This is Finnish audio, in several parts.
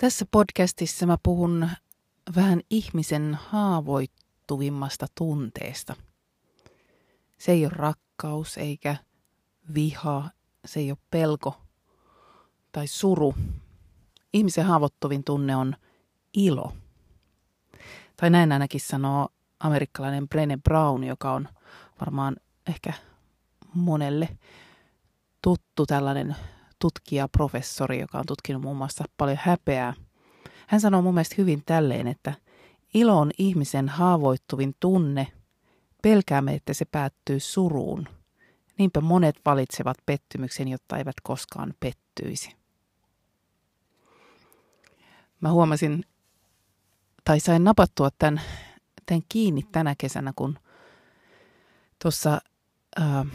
Tässä podcastissa mä puhun vähän ihmisen haavoittuvimmasta tunteesta. Se ei ole rakkaus eikä viha, se ei ole pelko tai suru. Ihmisen haavoittuvin tunne on ilo. Tai näin ainakin sanoo amerikkalainen Brené Brown, joka on varmaan ehkä monelle tuttu tällainen tutkija, professori, joka on tutkinut muun muassa paljon häpeää. Hän sanoo mun mielestä hyvin tälleen, että ilo on ihmisen haavoittuvin tunne. Pelkäämme, että se päättyy suruun. Niinpä monet valitsevat pettymyksen, jotta eivät koskaan pettyisi. Mä huomasin, tai sain napattua tämän, tämän kiinni tänä kesänä, kun tuossa äh,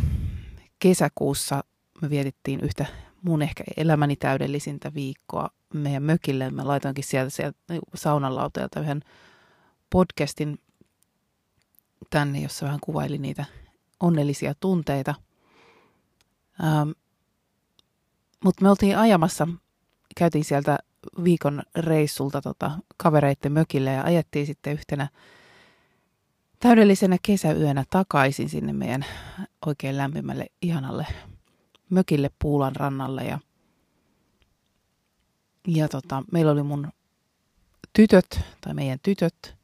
kesäkuussa me vietettiin yhtä mun ehkä elämäni täydellisintä viikkoa meidän mökille. Mä laitoinkin sieltä, sieltä saunalauteelta yhden podcastin tänne, jossa vähän kuvaili niitä onnellisia tunteita. Ähm, Mutta me oltiin ajamassa, käytiin sieltä viikon reissulta tota, kavereiden mökille ja ajettiin sitten yhtenä täydellisenä kesäyönä takaisin sinne meidän oikein lämpimälle, ihanalle mökille Puulan rannalle ja, ja tota, meillä oli mun tytöt tai meidän tytöt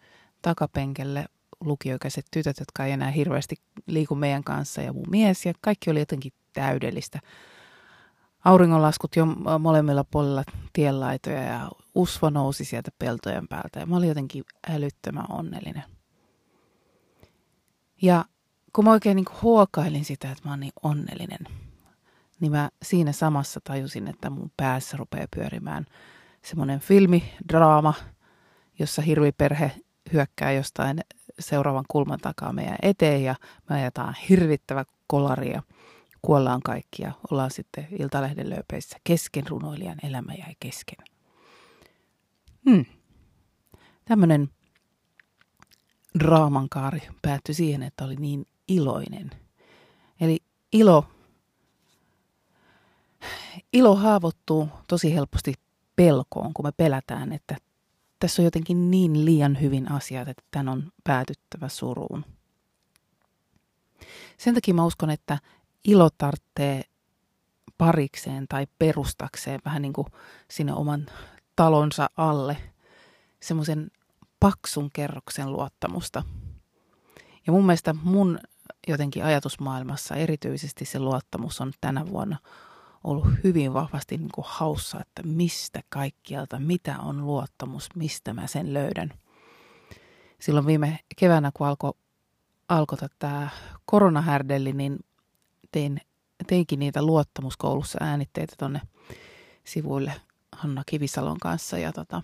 takapenkelle lukioikaiset tytöt, jotka ei enää hirveästi liiku meidän kanssa ja mun mies ja kaikki oli jotenkin täydellistä. Auringonlaskut jo molemmilla puolilla tienlaitoja ja usva nousi sieltä peltojen päältä ja mä olin jotenkin älyttömän onnellinen. Ja kun mä oikein niin huokailin sitä, että mä oon niin onnellinen – niin mä siinä samassa tajusin, että mun päässä rupeaa pyörimään semmoinen filmidraama, jossa hirviperhe hyökkää jostain seuraavan kulman takaa meidän eteen ja me ajetaan hirvittävä kolari ja kuollaan kaikki ja ollaan sitten Iltalehden lööpeissä kesken runoilijan elämä jäi kesken. Hmm. Tämmöinen draamankaari päättyi siihen, että oli niin iloinen. Eli ilo ilo haavoittuu tosi helposti pelkoon, kun me pelätään, että tässä on jotenkin niin liian hyvin asiat, että tämän on päätyttävä suruun. Sen takia mä uskon, että ilo tarvitsee parikseen tai perustakseen vähän niin kuin sinne oman talonsa alle semmoisen paksun kerroksen luottamusta. Ja mun mielestä mun jotenkin ajatusmaailmassa erityisesti se luottamus on tänä vuonna ollut hyvin vahvasti niin kuin haussa, että mistä kaikkialta, mitä on luottamus, mistä mä sen löydän. Silloin viime keväänä, kun alkoi alko tämä koronahärdelli, niin tein, teinkin niitä luottamuskoulussa äänitteitä tonne sivuille Hanna Kivisalon kanssa ja, tota,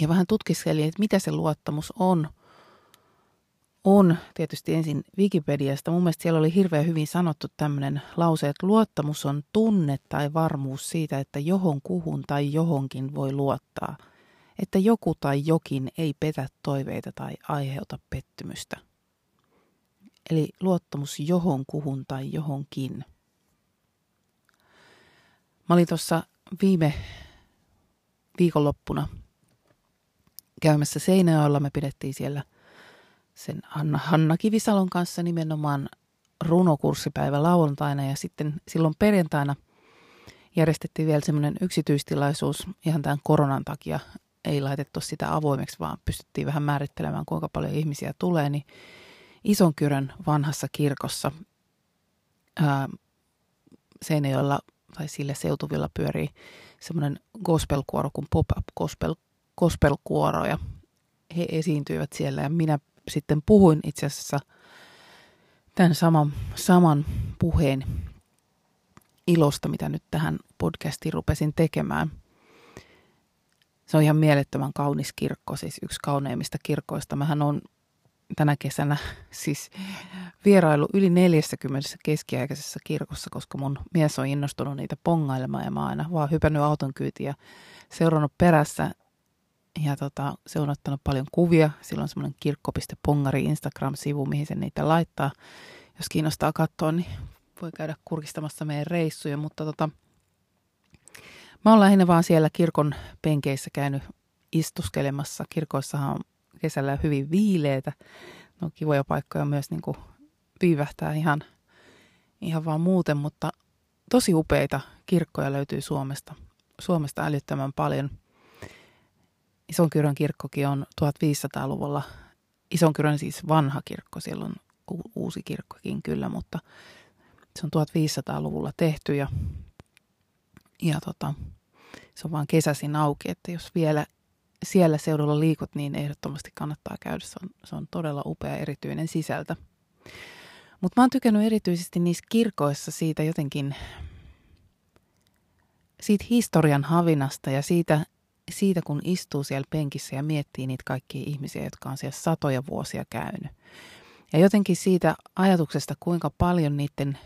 ja vähän tutkiskelin, että mitä se luottamus on – on tietysti ensin Wikipediasta. Mun mielestä siellä oli hirveän hyvin sanottu tämmöinen lause, että luottamus on tunne tai varmuus siitä, että johon kuhun tai johonkin voi luottaa. Että joku tai jokin ei petä toiveita tai aiheuta pettymystä. Eli luottamus johon kuhun tai johonkin. Mä olin tuossa viime viikonloppuna käymässä Seinäjoella. Me pidettiin siellä – sen Hanna, Hanna Kivisalon kanssa nimenomaan runokurssipäivä lauantaina ja sitten silloin perjantaina järjestettiin vielä semmoinen yksityistilaisuus ihan tämän koronan takia. Ei laitettu sitä avoimeksi, vaan pystyttiin vähän määrittelemään, kuinka paljon ihmisiä tulee. Niin Isonkyrön vanhassa kirkossa ää, Seinäjoella tai sille seutuvilla pyörii semmoinen gospelkuoro kuin pop-up gospel, gospelkuoro ja he esiintyivät siellä ja minä sitten puhuin itse asiassa tämän saman, saman puheen ilosta, mitä nyt tähän podcastiin rupesin tekemään. Se on ihan mielettömän kaunis kirkko, siis yksi kauneimmista kirkoista. Mähän on tänä kesänä siis vierailu yli 40 keskiaikaisessa kirkossa, koska mun mies on innostunut niitä pongailemaan ja mä oon aina vaan hypännyt auton kyytiin ja seurannut perässä. Ja tota, se on ottanut paljon kuvia. Sillä on semmoinen kirkko.pongari Instagram-sivu, mihin se niitä laittaa. Jos kiinnostaa katsoa, niin voi käydä kurkistamassa meidän reissuja, mutta tota, mä oon lähinnä vaan siellä kirkon penkeissä käynyt istuskelemassa. Kirkoissahan on kesällä hyvin viileitä. No kivoja paikkoja myös niin kuin viivähtää ihan, ihan vaan muuten, mutta tosi upeita kirkkoja löytyy Suomesta. Suomesta älyttömän paljon. Isonkyrön kirkkokin on 1500-luvulla. Isonkyrön siis vanha kirkko, siellä on uusi kirkkokin kyllä, mutta se on 1500-luvulla tehty ja, ja tota, se on vaan kesäsin auki, että jos vielä siellä seudulla liikut, niin ehdottomasti kannattaa käydä. Se on, se on todella upea erityinen sisältö. Mutta mä oon tykännyt erityisesti niissä kirkoissa siitä jotenkin, siitä historian havinasta ja siitä, siitä kun istuu siellä penkissä ja miettii niitä kaikkia ihmisiä, jotka on siellä satoja vuosia käynyt. Ja jotenkin siitä ajatuksesta, kuinka paljon niiden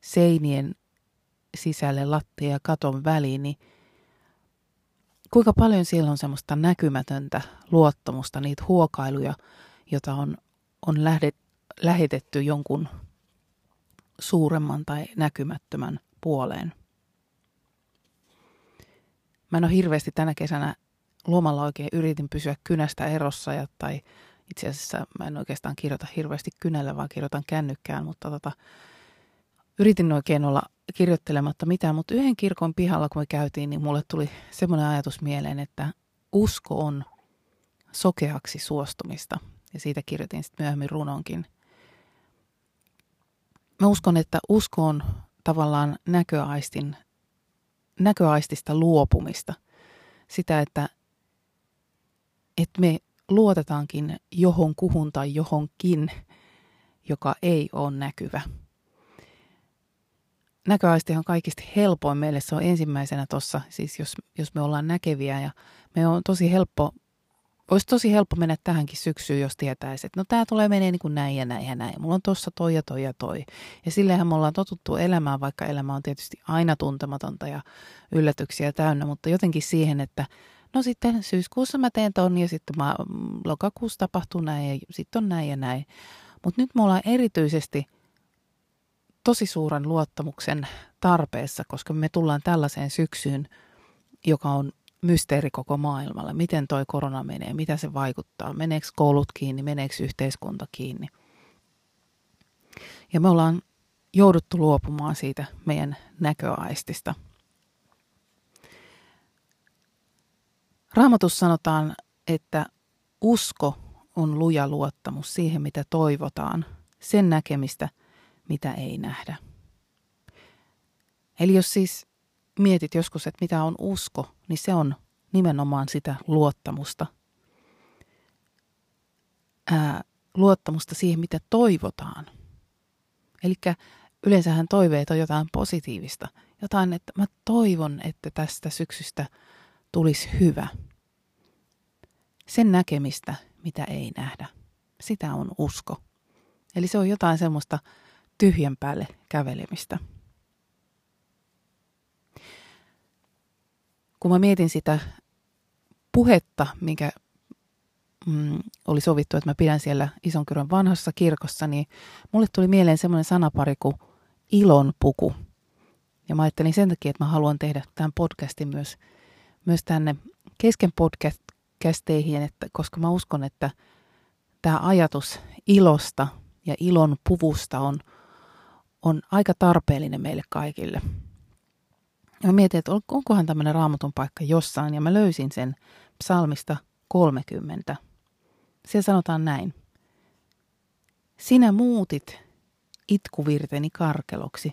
seinien sisälle lattia ja katon väliin, niin kuinka paljon siellä on semmoista näkymätöntä luottamusta, niitä huokailuja, jota on, on lähdet, lähetetty jonkun suuremman tai näkymättömän puoleen. Mä en ole hirveästi tänä kesänä lomalla oikein yritin pysyä kynästä erossa ja, tai itse asiassa mä en oikeastaan kirjoita hirveästi kynällä, vaan kirjoitan kännykkään, mutta tota, yritin oikein olla kirjoittelematta mitään, mutta yhden kirkon pihalla, kun me käytiin, niin mulle tuli semmoinen ajatus mieleen, että usko on sokeaksi suostumista. Ja siitä kirjoitin sitten myöhemmin runonkin. Mä uskon, että usko on tavallaan näköaistin, näköaistista luopumista. Sitä, että, että me luotetaankin johon kuhun tai johonkin, joka ei ole näkyvä – näköaisti on kaikista helpoin meille. Se on ensimmäisenä tuossa, siis jos, jos me ollaan näkeviä ja me on tosi helppo, olisi tosi helppo mennä tähänkin syksyyn, jos tietäisi, että no tämä tulee menee niin kuin näin ja näin ja näin. Mulla on tuossa toi ja toi ja toi. Ja silleenhän me ollaan totuttu elämään, vaikka elämä on tietysti aina tuntematonta ja yllätyksiä täynnä, mutta jotenkin siihen, että no sitten syyskuussa mä teen ton ja sitten mä, mm, lokakuussa tapahtuu näin ja sitten on näin ja näin. Mutta nyt me ollaan erityisesti – tosi suuren luottamuksen tarpeessa, koska me tullaan tällaiseen syksyyn, joka on mysteeri koko maailmalla. Miten toi korona menee, mitä se vaikuttaa, meneekö koulut kiinni, meneekö yhteiskunta kiinni. Ja me ollaan jouduttu luopumaan siitä meidän näköaistista. Raamatussa sanotaan, että usko on luja luottamus siihen, mitä toivotaan, sen näkemistä, mitä ei nähdä. Eli jos siis mietit joskus, että mitä on usko, niin se on nimenomaan sitä luottamusta. Ää, luottamusta siihen, mitä toivotaan. Eli yleensähän toiveet on jotain positiivista. Jotain, että mä toivon, että tästä syksystä tulisi hyvä. Sen näkemistä, mitä ei nähdä. Sitä on usko. Eli se on jotain semmoista tyhjän päälle kävelemistä. Kun mä mietin sitä puhetta, mikä mm, oli sovittu, että mä pidän siellä Isonkyrön vanhassa kirkossa, niin mulle tuli mieleen semmoinen sanapari kuin ilon puku. Ja mä ajattelin sen takia, että mä haluan tehdä tämän podcastin myös, myös tänne kesken podcasteihin, että, koska mä uskon, että tämä ajatus ilosta ja ilon puvusta on – on aika tarpeellinen meille kaikille. Mä mietin, että onkohan tämmöinen raamatun paikka jossain, ja mä löysin sen psalmista 30. Siellä sanotaan näin. Sinä muutit itkuvirteni karkeloksi,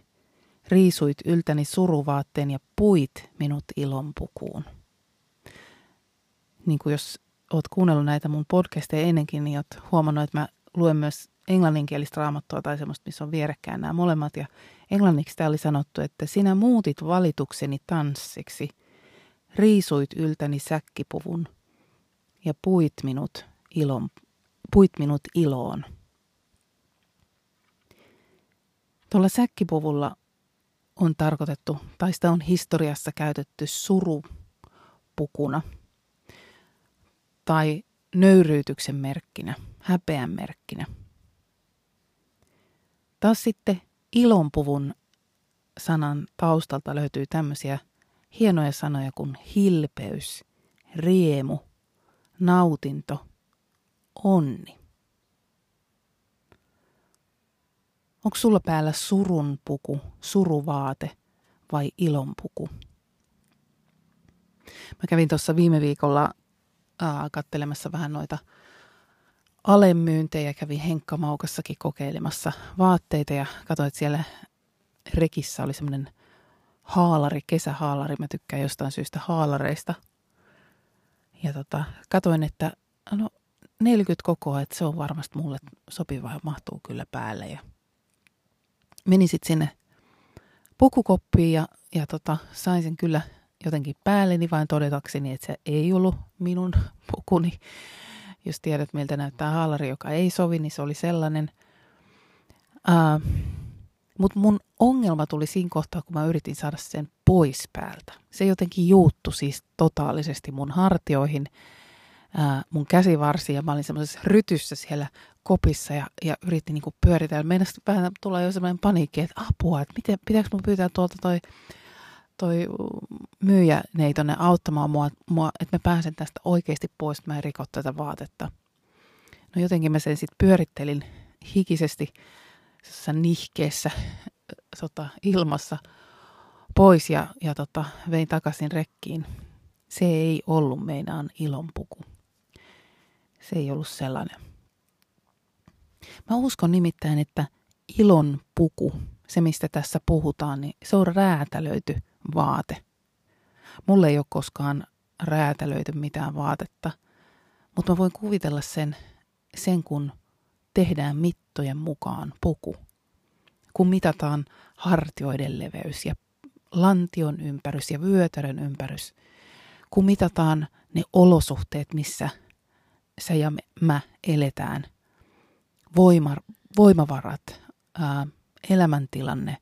riisuit yltäni suruvaatteen ja puit minut ilonpukuun. Niin kuin jos oot kuunnellut näitä mun podcasteja ennenkin, niin oot huomannut, että mä luen myös englanninkielistä raamattua tai semmoista, missä on vierekkäin nämä molemmat. Ja englanniksi tämä oli sanottu, että sinä muutit valitukseni tanssiksi, riisuit yltäni säkkipuvun ja puit minut, ilon, puit minut iloon. Tuolla säkkipuvulla on tarkoitettu, tai sitä on historiassa käytetty surupukuna tai nöyryytyksen merkkinä, häpeän merkkinä. Taas sitten ilonpuvun sanan taustalta löytyy tämmöisiä hienoja sanoja kuin hilpeys, riemu, nautinto, onni. Onko sulla päällä surun puku, suruvaate vai ilon puku? Mä kävin tuossa viime viikolla ää, kattelemassa vähän noita alemyyntejä. Kävin Henkka Maukassakin kokeilemassa vaatteita ja katsoin, että siellä rekissä oli semmoinen haalari, kesähaalari. Mä tykkään jostain syystä haalareista. Ja tota, katoin, että no 40 kokoa, että se on varmasti mulle sopiva ja mahtuu kyllä päälle. Ja menin sitten sinne pukukoppiin ja, ja tota, sain sen kyllä jotenkin päälleni vain todetakseni, että se ei ollut minun pukuni. Jos tiedät, miltä näyttää haalari, joka ei sovi, niin se oli sellainen. Uh, Mutta mun ongelma tuli siinä kohtaa, kun mä yritin saada sen pois päältä. Se jotenkin juuttu siis totaalisesti mun hartioihin, ää, mun käsivarsiin ja mä olin semmoisessa rytyssä siellä kopissa ja, ja yritin niinku pyöritellä. Meidän vähän tulla jo semmoinen paniikki, että apua, että miten, pitääkö mun pyytää tuolta toi, toi myyjä tonne auttamaan mua, mua, että mä pääsen tästä oikeasti pois, että mä en riko tätä vaatetta. No jotenkin mä sen sitten pyörittelin hikisesti nihkeessä sota, ilmassa pois ja, ja tota, vein takaisin rekkiin. Se ei ollut meinaan ilonpuku. Se ei ollut sellainen. Mä uskon nimittäin, että ilon puku, se mistä tässä puhutaan, niin se on räätälöity vaate. Mulle ei ole koskaan räätälöity mitään vaatetta, mutta mä voin kuvitella sen, sen kun tehdään mittojen mukaan puku. Kun mitataan hartioiden leveys ja lantion ympärys ja vyötärön ympärys, kun mitataan ne olosuhteet, missä sä ja mä eletään – voima, voimavarat, ää, elämäntilanne,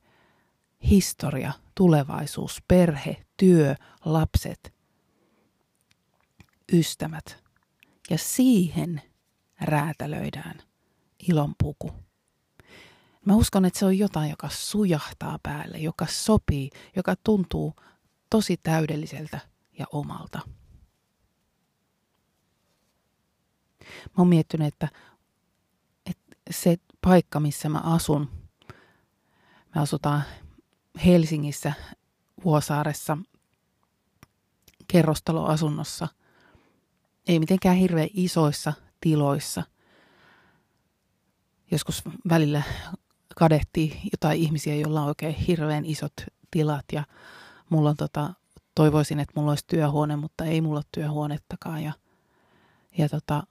historia, tulevaisuus, perhe, työ, lapset, ystävät. Ja siihen räätälöidään ilonpuku. Mä uskon, että se on jotain, joka sujahtaa päälle, joka sopii, joka tuntuu tosi täydelliseltä ja omalta. Mä oon miettinyt, että se paikka, missä mä asun, me asutaan Helsingissä Vuosaaressa kerrostaloasunnossa, ei mitenkään hirveän isoissa tiloissa. Joskus välillä kadehtii jotain ihmisiä, joilla on oikein hirveän isot tilat ja mulla on tota, toivoisin, että mulla olisi työhuone, mutta ei mulla ole työhuonettakaan. Ja, ja tota,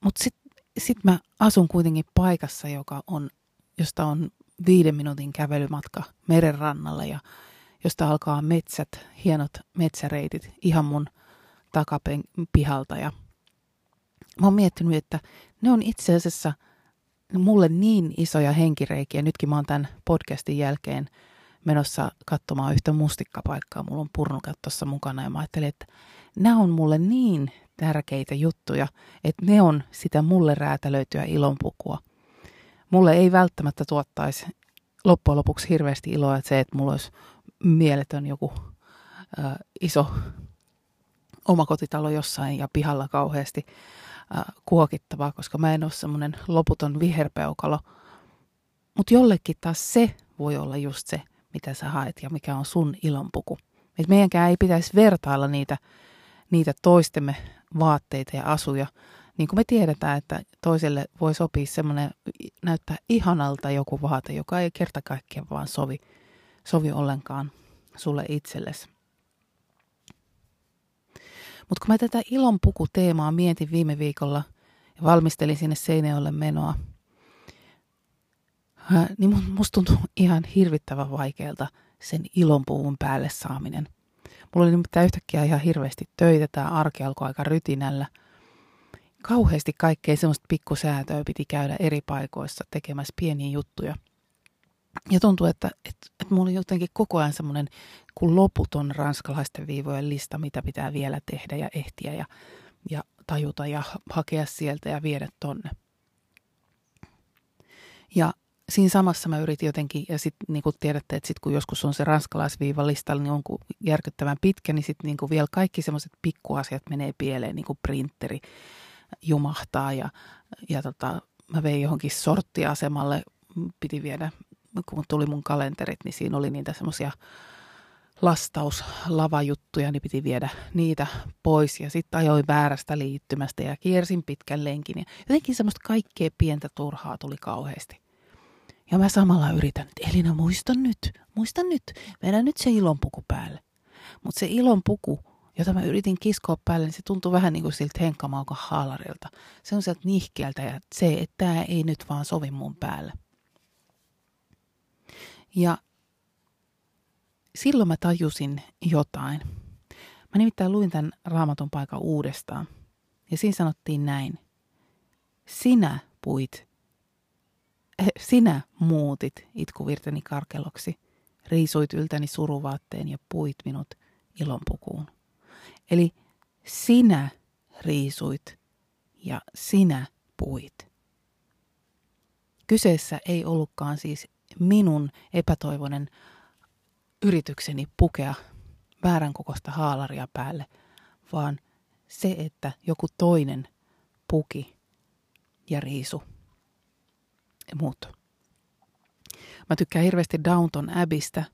mutta sitten sitten mä asun kuitenkin paikassa, joka on, josta on viiden minuutin kävelymatka merenrannalle ja josta alkaa metsät, hienot metsäreitit ihan mun takapen pihalta. Ja mä oon miettinyt, että ne on itse asiassa mulle niin isoja henkireikiä. Nytkin mä oon tämän podcastin jälkeen menossa katsomaan yhtä mustikkapaikkaa. Mulla on purnukat tuossa mukana ja mä ajattelin, että nämä on mulle niin tärkeitä juttuja, että ne on sitä mulle räätälöityä ilonpukua. Mulle ei välttämättä tuottaisi loppujen lopuksi hirveästi iloa, että se, että mulla olisi mieletön joku ä, iso omakotitalo jossain ja pihalla kauheasti ä, kuokittavaa, koska mä en ole semmoinen loputon viherpeukalo. Mutta jollekin taas se voi olla just se, mitä sä haet ja mikä on sun ilonpuku. Et meidänkään ei pitäisi vertailla niitä, niitä toistemme vaatteita ja asuja. Niin kuin me tiedetään, että toiselle voi sopia semmoinen, näyttää ihanalta joku vaate, joka ei kerta kaikkiaan vaan sovi, sovi ollenkaan sulle itsellesi. Mutta kun mä tätä ilonpuku-teemaa mietin viime viikolla ja valmistelin sinne Seinäjoelle menoa, niin musta tuntui ihan hirvittävän vaikealta sen ilonpuvun päälle saaminen. Mulla oli nimittäin yhtäkkiä ihan hirveästi töitä, tämä arki alkoi aika rytinällä. Kauheasti kaikkea semmoista pikkusäätöä piti käydä eri paikoissa tekemässä pieniä juttuja. Ja tuntuu, että, että, että mulla oli jotenkin koko ajan semmoinen kuin loputon ranskalaisten viivojen lista, mitä pitää vielä tehdä ja ehtiä ja, ja tajuta ja hakea sieltä ja viedä tonne. Ja siinä samassa mä yritin jotenkin, ja sitten niin kuin tiedätte, että sit kun joskus on se ranskalaisviiva listalla, niin on järkyttävän pitkä, niin sitten niin vielä kaikki semmoiset pikkuasiat menee pieleen, niin kuin printeri jumahtaa ja, ja tota, mä vein johonkin sorttiasemalle, piti viedä, kun tuli mun kalenterit, niin siinä oli niitä semmoisia lastauslavajuttuja, niin piti viedä niitä pois ja sitten ajoin väärästä liittymästä ja kiersin pitkän lenkin. Ja jotenkin semmoista kaikkea pientä turhaa tuli kauheasti. Ja mä samalla yritän, että Elina muista nyt, muista nyt, vedä nyt se ilonpuku päälle. Mutta se ilonpuku, jota mä yritin kiskoa päälle, niin se tuntui vähän niin kuin siltä henkkamaukon haalarilta. Se on sieltä nihkeältä ja se, että tämä ei nyt vaan sovi mun päälle. Ja silloin mä tajusin jotain. Mä nimittäin luin tämän raamatun paikan uudestaan. Ja siinä sanottiin näin. Sinä puit Eh, sinä muutit itkuvirteni karkeloksi, riisuit yltäni suruvaatteen ja puit minut ilonpukuun. Eli sinä riisuit ja sinä puit. Kyseessä ei ollutkaan siis minun epätoivoinen yritykseni pukea väärän kokosta haalaria päälle, vaan se, että joku toinen puki ja riisu muut. Mä tykkään hirveästi Downton Abbeystä,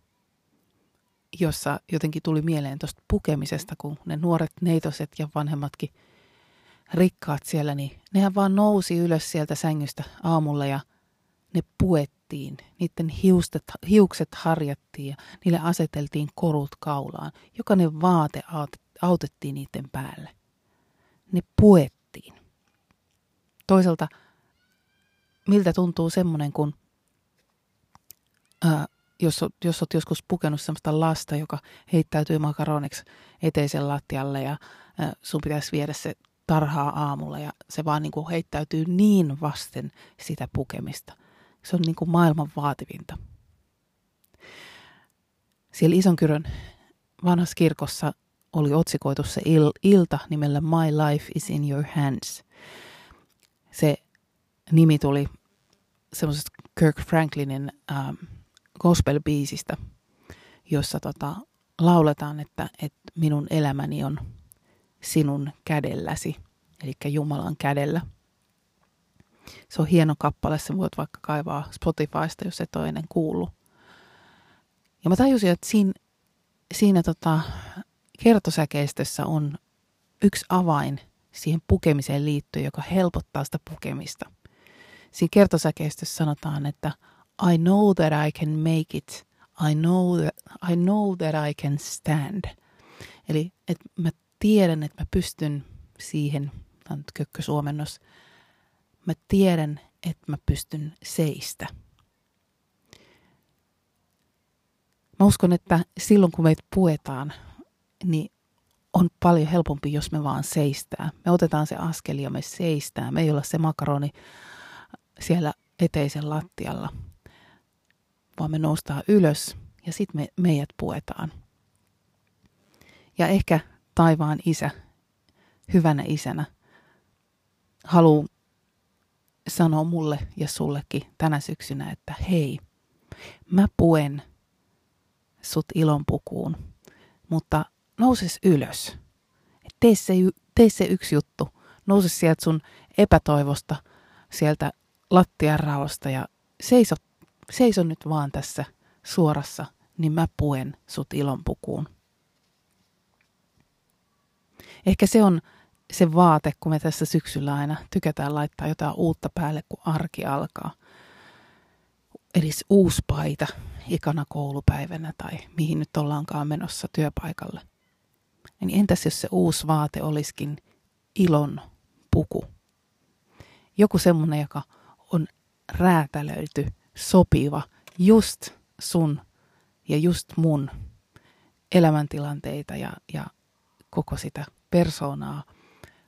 jossa jotenkin tuli mieleen tuosta pukemisesta, kun ne nuoret neitoset ja vanhemmatkin rikkaat siellä, niin nehän vaan nousi ylös sieltä sängystä aamulla ja ne puettiin. Niiden hiustet, hiukset harjattiin ja niille aseteltiin korut kaulaan. Jokainen vaate autettiin niiden päälle. Ne puettiin. Toisaalta – miltä tuntuu semmoinen, kun ää, jos, jos olet joskus pukenut semmoista lasta, joka heittäytyy makaroniksi eteisen lattialle ja ää, sun pitäisi viedä se tarhaa aamulla ja se vaan niin kuin heittäytyy niin vasten sitä pukemista. Se on niin kuin maailman vaativinta. Siellä Isonkyrön vanhassa kirkossa oli otsikoitu se il- ilta nimellä My Life is in Your Hands. Se nimi tuli semmoisesta Kirk Franklinin ähm, gospel-biisistä, jossa tota, lauletaan, että, että minun elämäni on sinun kädelläsi, eli Jumalan kädellä. Se on hieno kappale, se voit vaikka kaivaa Spotifysta, jos se toinen kuulu. Ja mä tajusin, että siinä, siinä tota, kertosäkeistössä on yksi avain siihen pukemiseen liittyen, joka helpottaa sitä pukemista – Siinä kertosäkeistössä sanotaan, että I know that I can make it. I know that, I know that I can stand. Eli että mä tiedän, että mä pystyn siihen, tämä on kökkösuomennos, mä tiedän, että mä pystyn seistä. Mä uskon, että silloin kun meitä puetaan, niin on paljon helpompi, jos me vaan seistää. Me otetaan se askel ja me seistää. Me ei olla se makaroni siellä eteisen lattialla, vaan me noustaan ylös ja sitten me, meidät puetaan. Ja ehkä taivaan isä, hyvänä isänä, haluaa sanoa mulle ja sullekin tänä syksynä, että hei, mä puen sut ilonpukuun, mutta nouses ylös. Tee se, tee se yksi juttu. Nouse sieltä sun epätoivosta, sieltä lattian raosta ja seiso, seiso nyt vaan tässä suorassa, niin mä puen sut ilonpukuun. Ehkä se on se vaate, kun me tässä syksyllä aina tykätään laittaa jotain uutta päälle, kun arki alkaa. Edes uusi paita ikana koulupäivänä tai mihin nyt ollaankaan menossa työpaikalle. Niin entäs jos se uusi vaate olisikin ilon puku? Joku semmoinen, joka on räätälöity sopiva just sun ja just mun elämäntilanteita ja, ja koko sitä persoonaa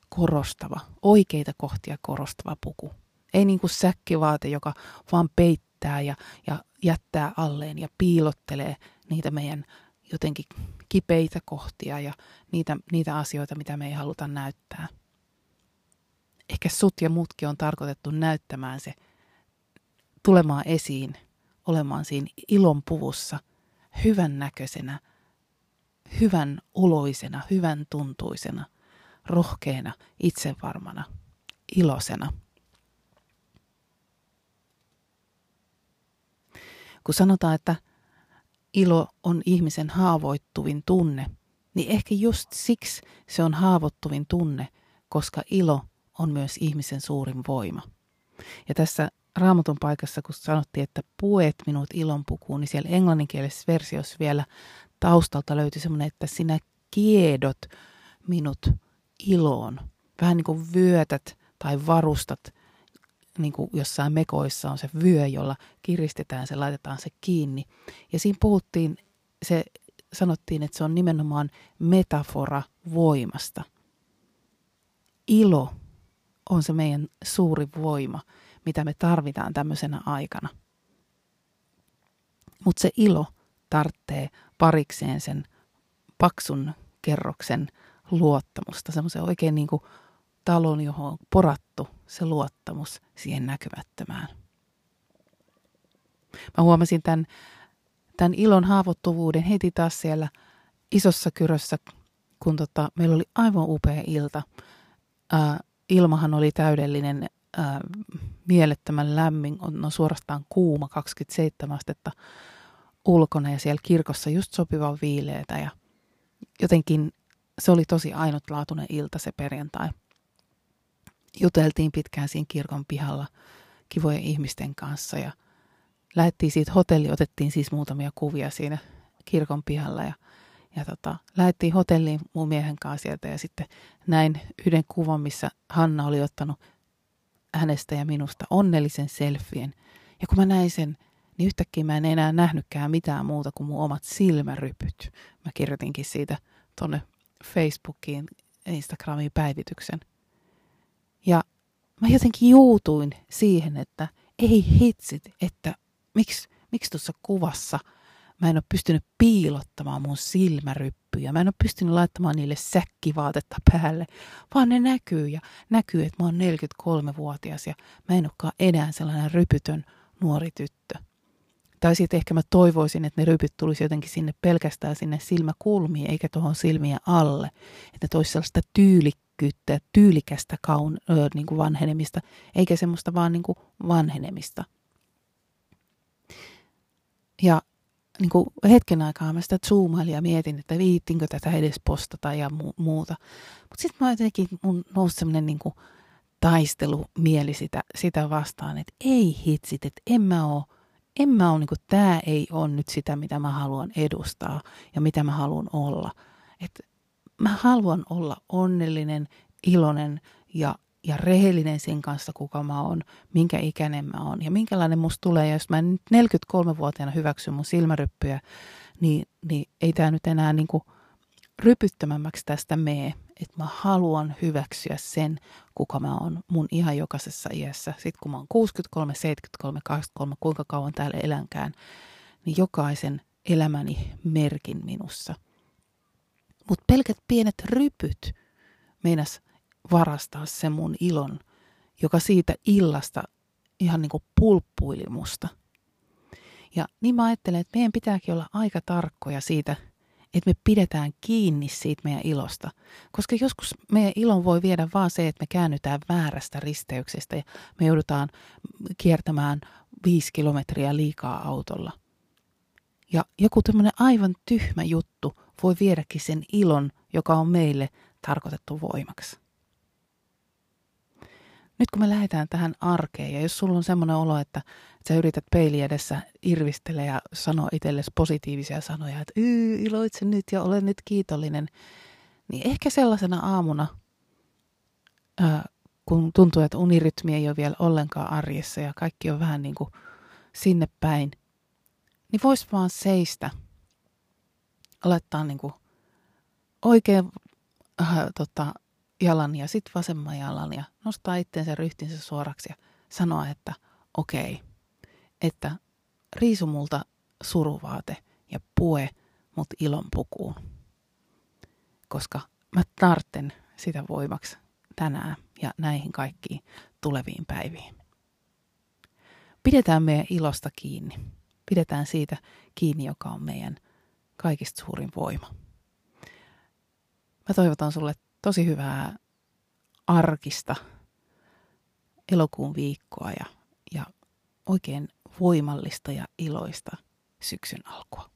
korostava, oikeita kohtia korostava puku. Ei niin kuin säkkivaate, joka vaan peittää ja, ja jättää alleen ja piilottelee niitä meidän jotenkin kipeitä kohtia ja niitä, niitä asioita, mitä me ei haluta näyttää. Ehkä sut ja mutkin on tarkoitettu näyttämään se, tulemaan esiin, olemaan siinä ilon puvussa, hyvän näköisenä, hyvän oloisena, hyvän tuntuisena, rohkeana, itsevarmana, iloisena. Kun sanotaan, että ilo on ihmisen haavoittuvin tunne, niin ehkä just siksi se on haavoittuvin tunne, koska ilo on myös ihmisen suurin voima. Ja tässä raamatun paikassa, kun sanottiin, että puet minut ilonpukuun, niin siellä englanninkielisessä versiossa vielä taustalta löytyi semmoinen, että sinä kiedot minut iloon. Vähän niin kuin vyötät tai varustat, niin kuin jossain mekoissa on se vyö, jolla kiristetään se, laitetaan se kiinni. Ja siinä puhuttiin, se sanottiin, että se on nimenomaan metafora voimasta. Ilo on se meidän suuri voima, mitä me tarvitaan tämmöisenä aikana. Mutta se ilo tarttee parikseen sen paksun kerroksen luottamusta, semmoisen oikein niin kuin talon, johon on porattu se luottamus siihen näkymättömään. Mä huomasin tämän, tämän ilon haavoittuvuuden heti taas siellä isossa kyrössä, kun tota, meillä oli aivan upea ilta. Ää, ilmahan oli täydellinen, ää, mielettömän lämmin, on no suorastaan kuuma, 27 astetta ulkona ja siellä kirkossa just sopivan viileitä ja jotenkin se oli tosi ainutlaatuinen ilta se perjantai. Juteltiin pitkään siinä kirkon pihalla kivojen ihmisten kanssa ja lähdettiin siitä hotelli, otettiin siis muutamia kuvia siinä kirkon pihalla ja, ja tota, lähdettiin hotelliin mun miehen kanssa sieltä ja sitten näin yhden kuvan, missä Hanna oli ottanut hänestä ja minusta onnellisen selfien. Ja kun mä näin sen, niin yhtäkkiä mä en enää nähnytkään mitään muuta kuin mun omat silmärypyt. Mä kirjoitinkin siitä tonne Facebookiin, Instagramiin päivityksen. Ja mä jotenkin juutuin siihen, että ei hitsit, että miksi, miksi tuossa kuvassa mä en ole pystynyt piilottamaan mun silmäryppyjä. Mä en ole pystynyt laittamaan niille säkkivaatetta päälle, vaan ne näkyy ja näkyy, että mä oon 43-vuotias ja mä en olekaan enää sellainen rypytön nuori tyttö. Tai sitten ehkä mä toivoisin, että ne rypyt tulisi jotenkin sinne pelkästään sinne silmäkulmiin, eikä tuohon silmien alle. Että ne toisi sellaista tyylikkyyttä tyylikästä kaun, ö, niin kuin vanhenemista, eikä semmoista vaan niin kuin vanhenemista. Ja niin kuin hetken aikaa mä sitä zoomailin ja mietin, että viittinkö tätä edes postata ja mu- muuta. Mutta sitten mä jotenkin, mun nousi semmoinen niin taistelumieli sitä, sitä vastaan, että ei hitsit, että en mä oo en mä ole, niin kuin, tämä ei ole nyt sitä, mitä mä haluan edustaa ja mitä mä haluan olla. Et mä haluan olla onnellinen, iloinen ja, ja rehellinen sen kanssa, kuka mä oon, minkä ikäinen mä oon ja minkälainen musta tulee. Ja jos mä nyt 43-vuotiaana hyväksyn mun silmäryppyjä, niin, niin ei tämä nyt enää niin kuin rypyttömämmäksi tästä mee että mä haluan hyväksyä sen, kuka mä oon mun ihan jokaisessa iässä. Sitten kun mä oon 63, 73, 83, kuinka kauan täällä elänkään, niin jokaisen elämäni merkin minussa. Mutta pelkät pienet rypyt meinas varastaa sen mun ilon, joka siitä illasta ihan niin kuin pulppuili musta. Ja niin mä ajattelen, että meidän pitääkin olla aika tarkkoja siitä, että me pidetään kiinni siitä meidän ilosta. Koska joskus meidän ilon voi viedä vaan se, että me käännytään väärästä risteyksestä ja me joudutaan kiertämään viisi kilometriä liikaa autolla. Ja joku tämmöinen aivan tyhmä juttu voi viedäkin sen ilon, joka on meille tarkoitettu voimaksi nyt kun me lähdetään tähän arkeen ja jos sulla on semmoinen olo, että sä yrität peili edessä irvistellä ja sanoa itsellesi positiivisia sanoja, että iloitse nyt ja olen nyt kiitollinen, niin ehkä sellaisena aamuna, ää, kun tuntuu, että unirytmi ei ole vielä ollenkaan arjessa ja kaikki on vähän niin kuin sinne päin, niin vois vaan seistä, laittaa niin kuin oikein äh, tota, jalan ja sitten vasemman jalan ja nostaa itseensä ryhtinsä suoraksi ja sanoa, että okei, että riisu multa suruvaate ja pue mut ilon pukuun. Koska mä tartten sitä voimaksi tänään ja näihin kaikkiin tuleviin päiviin. Pidetään meidän ilosta kiinni. Pidetään siitä kiinni, joka on meidän kaikista suurin voima. Mä toivotan sulle tosi hyvää arkista elokuun viikkoa ja, ja oikein voimallista ja iloista syksyn alkua.